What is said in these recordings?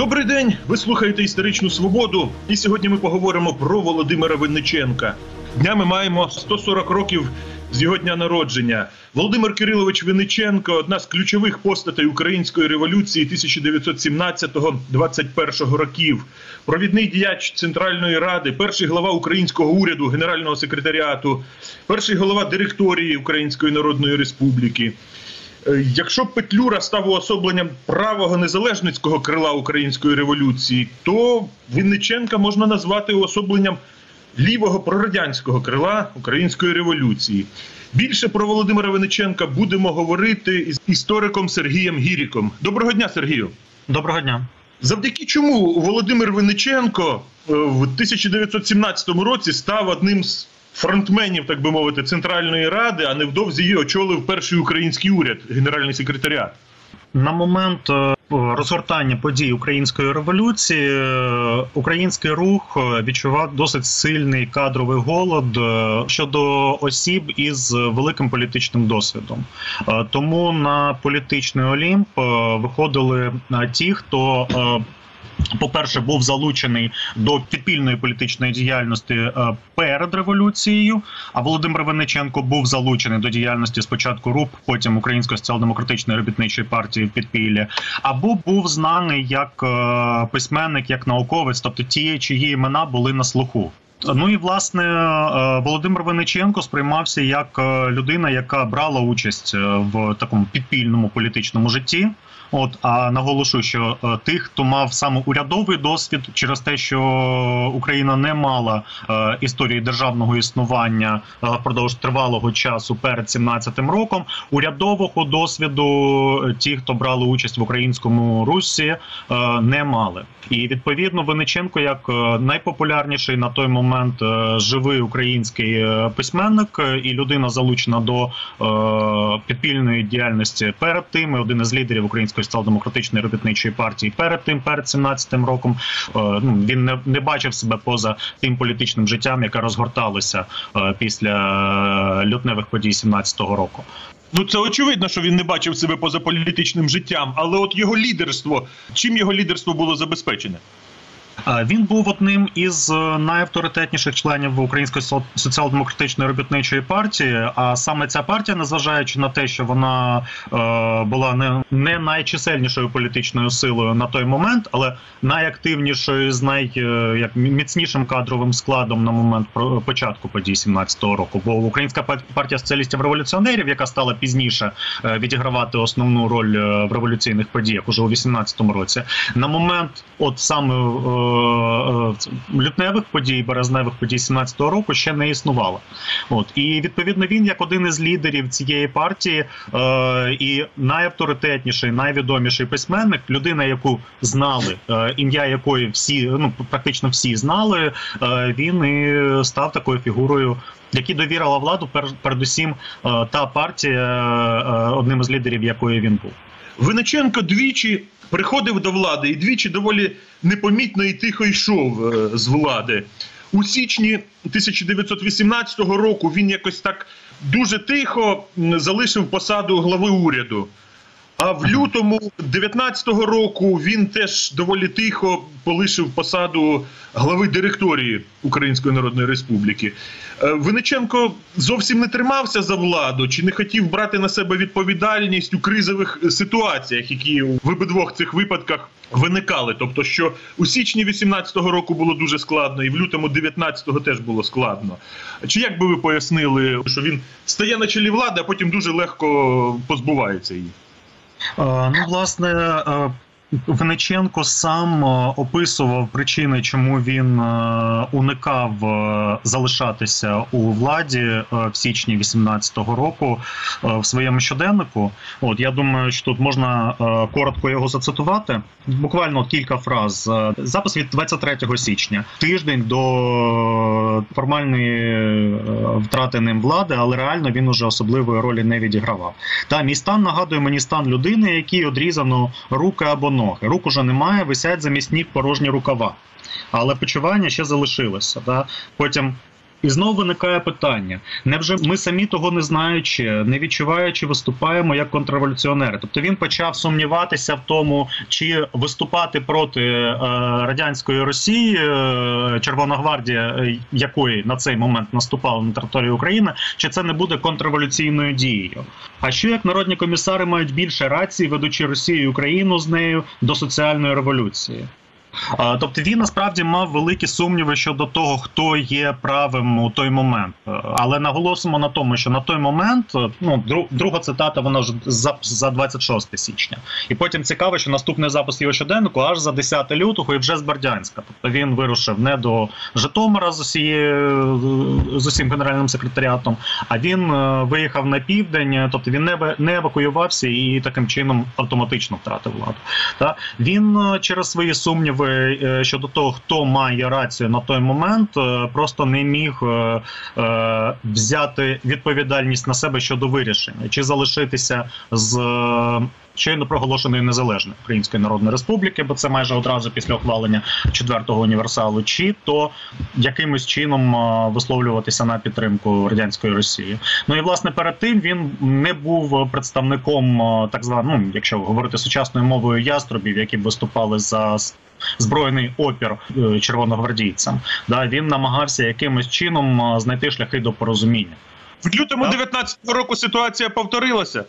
Добрий день. Ви слухаєте історичну свободу. І сьогодні ми поговоримо про Володимира Винниченка. Днями маємо 140 років з його дня народження. Володимир Кирилович Винниченко одна з ключових постатей української революції 1917-21 років. Провідний діяч Центральної ради, перший глава українського уряду, генерального секретаріату, перший голова директорії Української Народної Республіки. Е, Якщо Петлюра став уособленням правого незалежницького крила української революції, то Винниченка можна назвати уособленням лівого прорадянського крила української революції. Більше про Володимира Винниченка будемо говорити із істориком Сергієм Гіріком. Доброго дня, Сергію. Доброго дня. Завдяки чому Володимир Винниченко е, в 1917 році став одним з фронтменів, так би мовити, Центральної Ради, а невдовзі її очолив перший український уряд, генеральний секретаріат. На момент е, розгортання подій української революції е, український рух е, відчував досить сильний кадровий голод щодо осіб із великим політичним досвідом. Тому на політичний олімп виходили ті, хто. Е, По-перше, був залучений до підпільної політичної діяльності е, перед революцією. А Володимир Винниченко був залучений до діяльності спочатку РУП, потім Української соціал-демократичної робітничої партії в підпіллі, або був знаний як е, письменник, як науковець, тобто ті, чиї імена були на слуху. Ну і власне е, Володимир Винниченко сприймався як людина, яка брала участь в такому підпільному політичному житті. От а наголошую, що е, тих, хто мав саме урядовий досвід, через те, що Україна не мала е, історії державного існування е, впродовж тривалого часу перед 17-м роком, урядового досвіду ті, хто брали участь в українському русі, не мали. І відповідно Винниченко, як найпопулярніший на той момент живий український письменник і людина залучена до підпільної діяльності перед тим, і один із лідерів української соціал-демократичної робітничої партії перед тим, перед 17-м роком. Е, ну він не, не бачив себе поза тим політичним життям, яке розгорталося е, після е, лютневих подій 17-го року. Ну це очевидно, що він не бачив себе поза політичним життям, але от його лідерство, чим його лідерство було забезпечене? Він був одним із е, найавторитетніших членів Української соціал-демократичної робітничої партії. А саме ця партія, незважаючи на те, що вона е, була не, не найчисельнішою політичною силою на той момент, але найактивнішою з най е, кадровим складом на момент початку подій 17-го року. Бо Українська пар- партія соціалістів революціонерів, яка стала пізніше відігравати основну роль в революційних подіях уже у 18-му році, на момент, от саме лютневих подій, березневих подій 17-го року ще не існувало. От і відповідно він, як один із лідерів цієї партії, е, і найавторитетніший, найвідоміший письменник, людина, яку знали, е, ім'я якої всі ну практично всі знали, е, він і став такою фігурою. Які довірила владу, пер, передусім, е, та партія, е, одним із лідерів якої він був. Винниченко двічі приходив до влади і двічі доволі непомітно і тихо йшов е, з влади. У січні 1918 року він якось так дуже тихо залишив посаду глави уряду. А в лютому 19-го року він теж доволі тихо полишив посаду глави директорії Української Народної Республіки. Е, Винниченко зовсім не тримався за владу чи не хотів брати на себе відповідальність у кризових ситуаціях, які в обидвох цих випадках виникали. Тобто, що у січні 18-го року було дуже складно, і в лютому 19-го теж було складно. Чи як би ви пояснили, що він стає на чолі влади, а потім дуже легко позбувається її? Е, Ну, власне, е, Вениченко сам е, описував причини, чому він е, уникав е, залишатися у владі в січні 18-го року в своєму щоденнику. От я думаю, що тут можна коротко його зацитувати. Буквально кілька фраз. Запис від 23 січня, тиждень до формальної втрати ним влади, але реально він уже особливої ролі не відігравав. Та мій стан нагадує мені стан людини, якій одрізано руки або ноги. Рук уже немає, висять замість ніг порожні рукава. Але почування ще залишилося. Да? Потім І знову виникає питання: невже ми самі того не знаючи, не відчуваючи, виступаємо як контрреволюціонери? Тобто він почав сумніватися в тому, чи виступати проти е, радянської Росії, е, Червона гвардія, е, якої на цей момент наступала на територію України, чи це не буде контрреволюційною дією? А що як народні комісари мають більше рації, ведучи Росію і Україну з нею до соціальної революції? А, Тобто він насправді мав великі сумніви щодо того, хто є правим у той момент. Е, Але наголосимо на тому, що на той момент е, ну друга цитата, вона ж за, за 26 січня. І потім цікаво, що наступний запис його щоденнику аж за 10 лютого і вже з Бердянська. Тобто він вирушив не до Житомира з усією з усім генеральним секретаріатом, а він е, виїхав на південь, тобто він не, не евакуювався і таким чином автоматично втратив владу. Та він е, через свої сумніви е, щодо того, хто має рацію на той момент, е, просто не міг е, взяти відповідальність на себе щодо вирішення, чи залишитися з. Щойно проголошеної незалежної Української Народної Республіки, бо це майже одразу після ухвалення четвертого універсалу, чи то якимось чином е, висловлюватися на підтримку радянської Росії. Ну і власне перед тим він не був представником е, так званого, ну якщо говорити сучасною мовою яструбів, які б виступали за збройний опір е, червоногвардійцям. Да, він намагався якимось чином знайти шляхи до порозуміння. В лютому Так. 19-го року ситуація повторилася.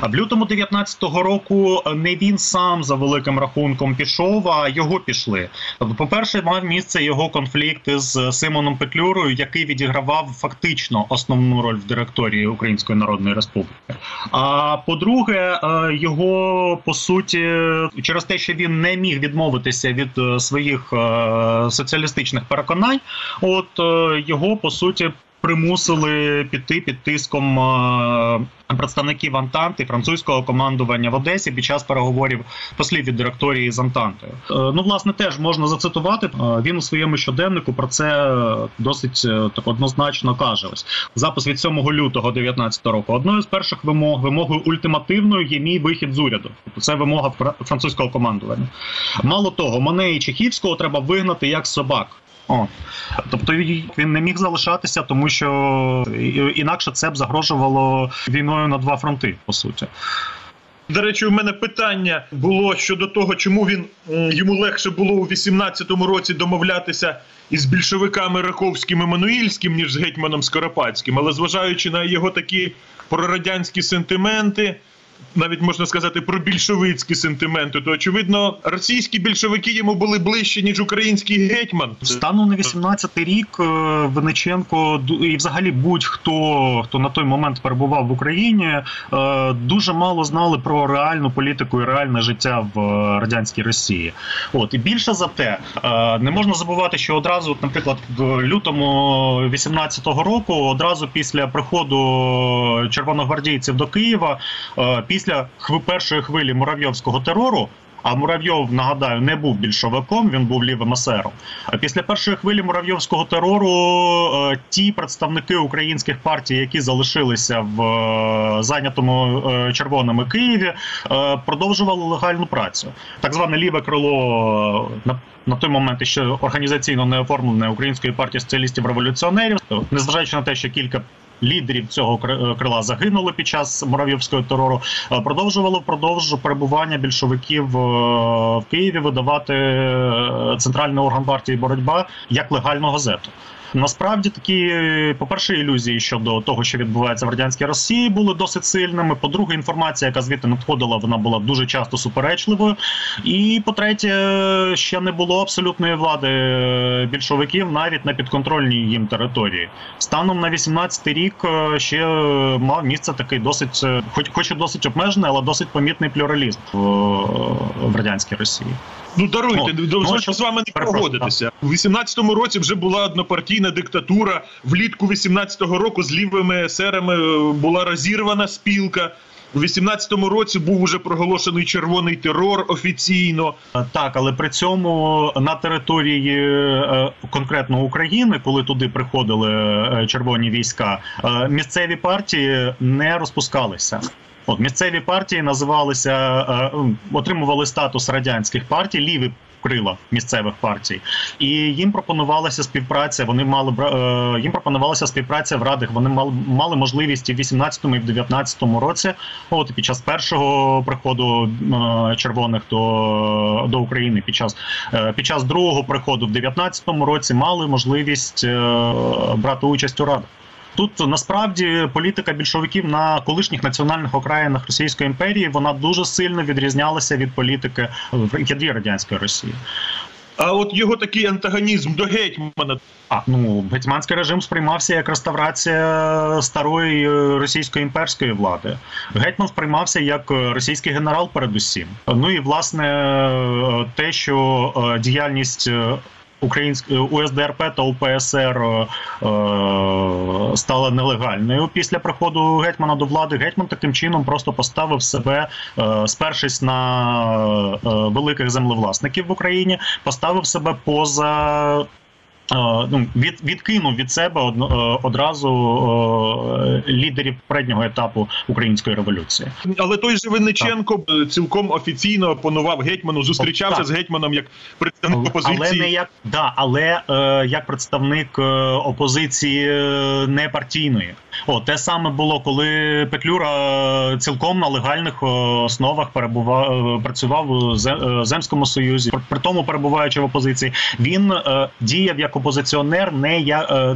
В лютому 19-го року не він сам за великим рахунком пішов, а його пішли. Тобто, по-перше, мав місце його конфлікт із Симоном Петлюрою, який відігравав фактично основну роль в директорії Української Народної Республіки. А по-друге, е, його по суті, через те, що він не міг відмовитися від е, своїх е, соціалістичних переконань, от е, його по суті. Примусили піти під тиском е, представників Антанти французького командування в Одесі під час переговорів послів від директорії з Антантою. Е, Ну, власне, теж можна зацитувати. Е, Він у своєму щоденнику про це досить так однозначно каже. Ось запис від 7 лютого 19 року. Одною з перших вимог вимогою ультимативною є мій вихід з уряду. Тобто це вимога фра- французького командування. Мало того, мене і Чехівського треба вигнати як собак. О, тобто він не міг залишатися, тому що інакше це б загрожувало війною на два фронти, по суті. До речі, у мене питання було щодо того, чому він йому легше було у 18-му році домовлятися із більшовиками Раховським і Мануїльським, ніж з гетьманом Скоропадським. Але зважаючи на його такі прорадянські сентименти, навіть можна сказати про більшовицькі сентименти, то очевидно, російські більшовики йому були ближче, ніж український гетьман. Станом на 18-й рік е, ду- і взагалі будь-хто, хто на той момент перебував в Україні, е, дуже мало знали про реальну політику і реальне життя в е, радянській Росії. От і більше за те, не можна забувати, що одразу, наприклад, в лютому 18-го року, одразу після приходу червоногвардійців до Києва, після першої хвилі муравйовського терору. А Муравйов, нагадаю, не був більшовиком, він був лівим есером. А після першої хвилі муравйовського терору е, ті представники українських партій, які залишилися в е, зайнятому е, червоними Києві, продовжували легальну працю. Так зване ліве крило на. На той момент ще організаційно не оформлене Української партії соціалістів революціонерів, незважаючи на те, що кілька лідерів цього кри- крила загинули під час муравйовського терору, е, продовжувало впродовж перебування більшовиків е, в Києві видавати е, центральний орган партії боротьба як легальну газету. Насправді такі, по-перше, ілюзії щодо того, що відбувається в радянській Росії, були досить сильними. По-друге, інформація, яка звідти надходила, вона була дуже часто суперечливою. І по-третє, ще не було абсолютної влади е, більшовиків навіть на підконтрольній їм території. Станом на 18-й рік е, ще мав місце такий досить, е, хоч хоч і досить обмежений, але досить помітний плюралізм в, в радянській Росії. Ну даруйте, дозвольте Ну, що- з вами не погодитися. У 18-му році вже була однопартійна диктатура. Влітку 18-го року з лівими есерами е, була розірвана спілка. У 18-му році був уже проголошений червоний терор офіційно. Е, Так, але при цьому на території е, конкретно України, коли туди приходили е, червоні війська, е, місцеві партії не розпускалися. От місцеві партії називалися, е, отримували статус радянських партій, ліві крила місцевих партій, і їм пропонувалася співпраця. Вони мали е, їм пропонувалася співпраця в радах. Вони мали мали можливість і в 18-му, і в 19-му році. От під час першого приходу е, червоних до, до України, під час е, під час другого приходу в 19-му році мали можливість е, брати участь у радах. Тут насправді політика більшовиків на колишніх національних окраїнах Російської імперії вона дуже сильно відрізнялася від політики в ядрі радянської Росії. А от його такий антагонізм до гетьмана. А ну гетьманський режим сприймався як реставрація старої е, російської імперської влади. Гетьман сприймався як е, російський генерал, передусім. Ну і власне е, те, що діяльність. Е, Українськ УСДРП та УПСР е, е, стала нелегальною після приходу гетьмана до влади. Гетьман таким чином просто поставив себе, е, спершись на е, великих землевласників в Україні, поставив себе поза Е, ну, від, відкинув від себе одно- е, одразу е, лідерів переднього етапу української революції. Але той же Винниченко так. цілком офіційно опонував гетьману, зустрічався Так. з гетьманом як представник опозиції, але не як да, але е, як представник е, опозиції е, непартійної. О, те саме було, коли Петлюра е, цілком на легальних е, основах перебував е, працював у Земському Союзі, при, тому перебуваючи в опозиції, він діяв як опозиціонер, не я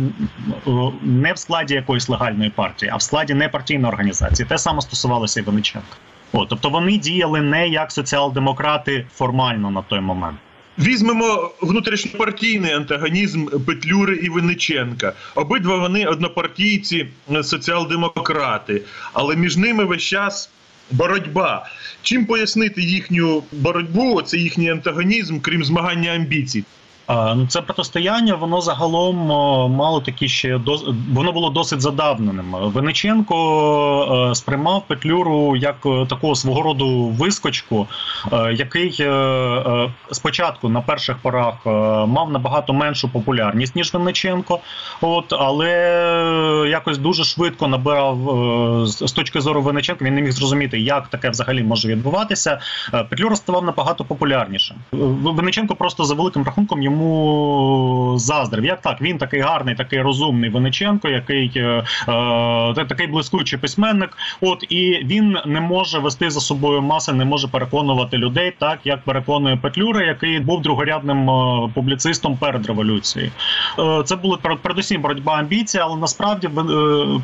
не в складі якоїсь легальної партії, а в складі непартійної організації. Те саме стосувалося і Винниченка. О, тобто вони діяли не як соціал-демократи формально на той момент. Візьмемо внутрішньопартійний антагонізм Петлюри і Винниченка. Обидва вони однопартійці, е, соціал-демократи, але між ними весь час боротьба. Чим пояснити їхню боротьбу, це їхній антагонізм, крім змагання амбіцій? Ну, це протистояння, воно загалом мало такі ще воно було досить задавненим. Вениченко е, сприймав Петлюру як е, такого свого роду вискочку, е, який спочатку на перших порах мав набагато меншу популярність ніж Вениченко. От але якось дуже швидко набирав з точки зору Вениченка. Він не міг зрозуміти, як таке взагалі може відбуватися. Петлюра ставав набагато популярнішим. Вениченко просто за великим рахунком йому заздрив. Як так? Він такий гарний, такий розумний Вениченко, який е, е, такий блискучий письменник. От і він не може вести за собою маси, не може переконувати людей, так як переконує Петлюра, який був другорядним е, публіцистом перед революцією. Е, Це була пер- передусім боротьба амбіцій, але насправді е,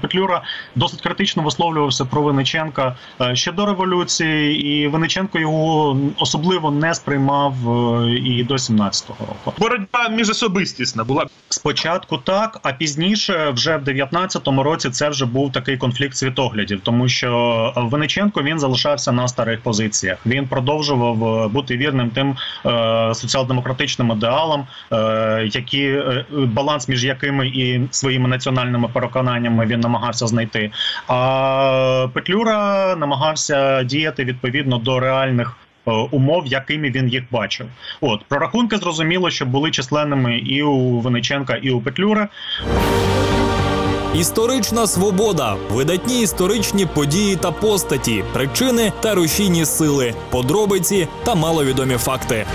Петлюра досить критично висловлювався про Винниченка е, ще до революції, і Винниченко його особливо не сприймав і до 17-го року. Боротьба міжособистісна була. Спочатку так, а пізніше, вже в 19-му році, це вже був такий конфлікт світоглядів, тому що Винниченко він залишався на старих позиціях. Він продовжував е, бути вірним тим е, соціал-демократичним ідеалам, е, які е, баланс між якими і своїми національними переконаннями він намагався знайти. А Петлюра намагався діяти відповідно до реальних. Е, Умов, якими він їх бачив, от прорахунки зрозуміло, що були численними і у Вениченка, і у Петлюра. Історична свобода, видатні історичні події та постаті, причини та рушійні сили, подробиці та маловідомі факти.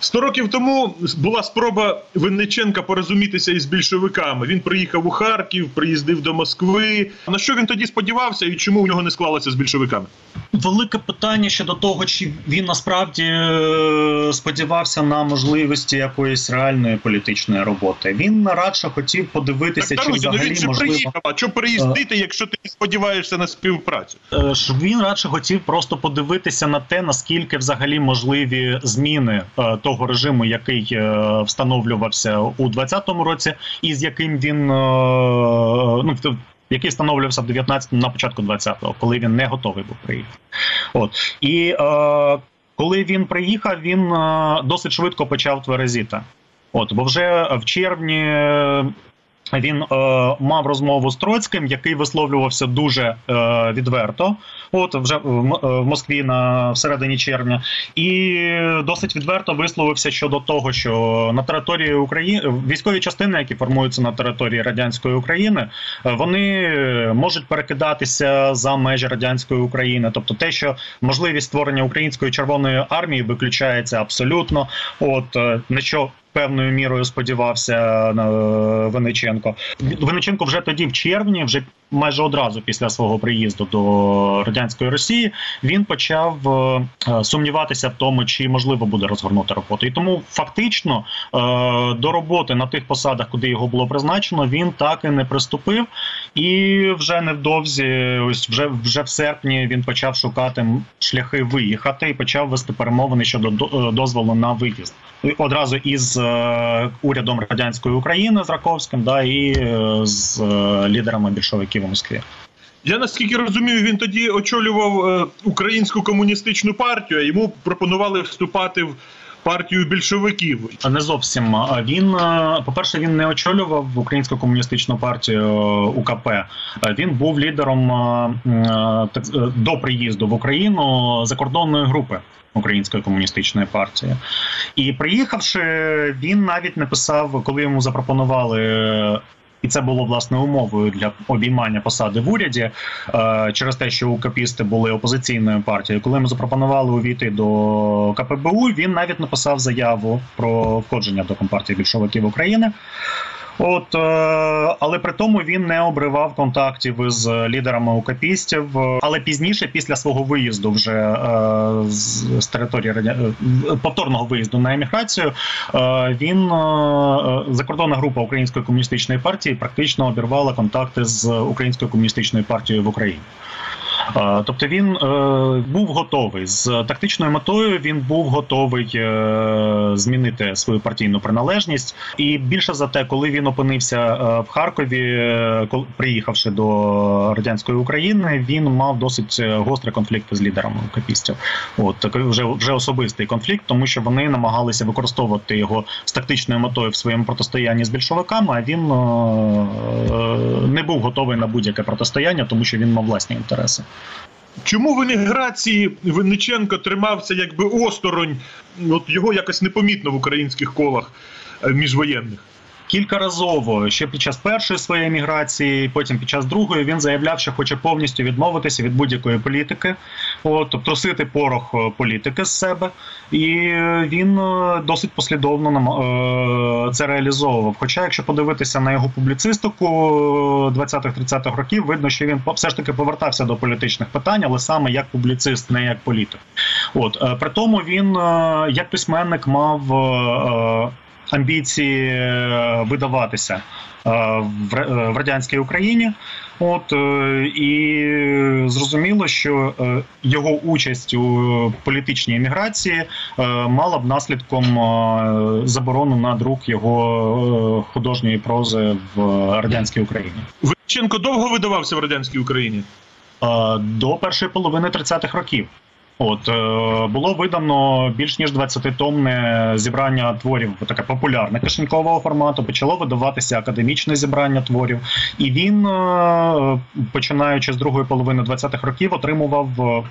Сто років тому була спроба Винниченка порозумітися із більшовиками. Він приїхав у Харків, приїздив до Москви. На що він тоді сподівався і чому у нього не склалося з більшовиками? Велике питання щодо того, чи він насправді е, сподівався на можливості якоїсь реальної політичної роботи. Він радше хотів подивитися, Так, чи ну взагалі він можливо. приїхав. А що приїздити, якщо ти не сподіваєшся на співпрацю? Е, Він радше хотів просто подивитися на те, наскільки взагалі можливі зміни е, того режиму, який е, встановлювався у 20-му році, і з яким він е, ну який встановлювався в 19-му, на початку 20-го, коли він не готовий був приїхати. От і е, коли він приїхав, він е, досить швидко почав тверезіти. От, бо вже в червні він е, мав розмову з Троцьким, який висловлювався дуже е, відверто. От вже в е, в Москві на всередині червня, і досить відверто висловився щодо того, що на території України військові частини, які формуються на території радянської України, е, вони можуть перекидатися за межі радянської України. Тобто, те, що можливість створення української червоної армії виключається абсолютно. От е, на що певною мірою сподівався на Виниченко. Винниченко вже тоді, в червні, вже майже одразу після свого приїзду до радянської Росії, він почав е, е, сумніватися в тому, чи можливо буде розгорнути роботу. І тому фактично е, до роботи на тих посадах, куди його було призначено, він так і не приступив. І вже невдовзі, ось вже вже в серпні, він почав шукати шляхи виїхати і почав вести перемовини щодо дозволу на виїзд. Одразу із урядом радянської України з Раковським, да і з лідерами більшовиків у Москві. Я наскільки розумію, він тоді очолював е, українську комуністичну партію, а йому пропонували вступати в партію більшовиків. Не зовсім він, е, по-перше, він не очолював українську комуністичну партію е, УКП. Він був лідером до приїзду в Україну закордонної групи. Української комуністичної партії, і приїхавши, він навіть не писав, коли йому запропонували, і це було власне умовою для обіймання посади в уряді е, через те, що УКПісти були опозиційною партією. Коли ми запропонували увійти до КПБУ, він навіть написав заяву про входження до компартії більшовиків України. От, е, але при тому він не обривав контактів із лідерами укапістів. Е, Але пізніше, після свого виїзду, вже е, з, території е, повторного виїзду на еміграцію, е, він е, е, закордонна група Української комуністичної партії практично обірвала контакти з Українською комуністичною партією в Україні. Е, Тобто він е, був готовий з тактичною метою. Він був готовий е, змінити свою партійну приналежність. І більше за те, коли він опинився в Харкові, приїхавши до радянської України, він мав досить гострі конфлікти з лідерами капістів. От такий вже вже особистий конфлікт, тому що вони намагалися використовувати його з тактичною метою в своєму протистоянні з більшовиками. А він не був готовий на будь-яке протистояння, тому що він мав власні інтереси. Чому в еміграції Винниченко тримався якби осторонь? От його якось непомітно в українських колах е, міжвоєнних. Кількаразово ще під час першої своєї еміграції, потім під час другої він заявляв, що хоче повністю відмовитися від будь-якої політики, от тобто трусити порох е, політики з себе, і він е, досить послідовно нам е, це реалізовував. Хоча, якщо подивитися на його публіцистику 20-30-х років, видно, що він все ж таки повертався до політичних питань, але саме як публіцист, не як політик. От при тому він як письменник мав. Амбіції е, видаватися е, в е, в радянській Україні. От і зрозуміло, що його участь у політичній еміграції мала б наслідком заборону на друк його художньої прози в радянській Україні. Винниченко довго видавався в радянській Україні. До першої половини 30-х років. От е, було видано більш ніж 20-томне зібрання творів, таке популярне кишенькового формату. Почало видаватися академічне зібрання творів, і він, е, починаючи з другої половини 20-х років, отримував е,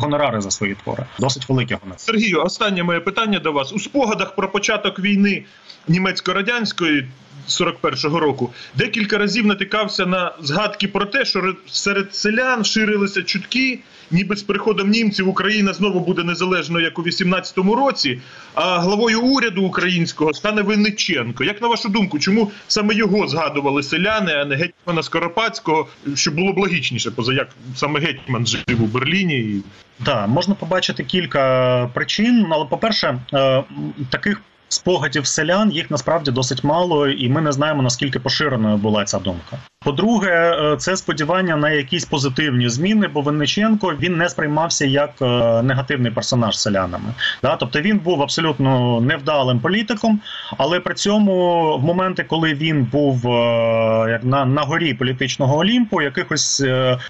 гонорари за свої твори. Досить великі гонорари. Сергію, останнє моє питання до вас. У спогадах про початок війни німецько-радянської 41-го року декілька разів натикався на згадки про те, що серед селян ширилися чутки, ніби з приходом німців Україна знову буде незалежною, як у 18-му році, а главою уряду українського стане Винниченко. Як на вашу думку, чому саме його згадували селяни, а не гетьмана Скоропадського, щоб було б логічніше, поза як саме гетьман жив у Берліні і Так, можна побачити кілька причин. Але, по-перше, е, таких спогадів селян їх насправді досить мало, і ми не знаємо наскільки поширеною була ця думка. По-друге, е, це сподівання на якісь позитивні зміни, бо Винниченко він не сприймався як е, негативний персонаж селянами. Да? Тобто він був абсолютно невдалим політиком, але при цьому в моменти, коли він був е, як на, на горі політичного олімпу, якихось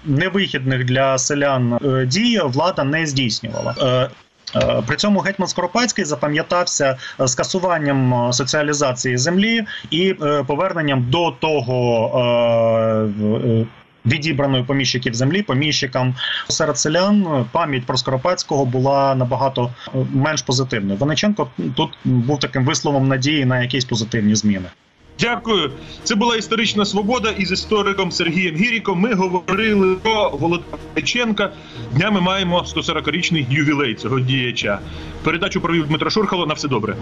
невихідних для селян дій влада не здійснювала. Е, При цьому гетьман Скоропадський запам'ятався е, скасуванням е, соціалізації землі і поверненням до того відібраної поміщиків землі, поміщикам серед селян пам'ять про Скоропадського була набагато менш позитивною. Ваниченко тут був таким висловом надії на якісь позитивні зміни. Дякую. Це була історична свобода. І з істориком Сергієм Гіріком ми говорили про Володимира Ваниченка. Днями маємо 140-річний ювілей цього діяча. Передачу провів Дмитро Шурхало. На все добре.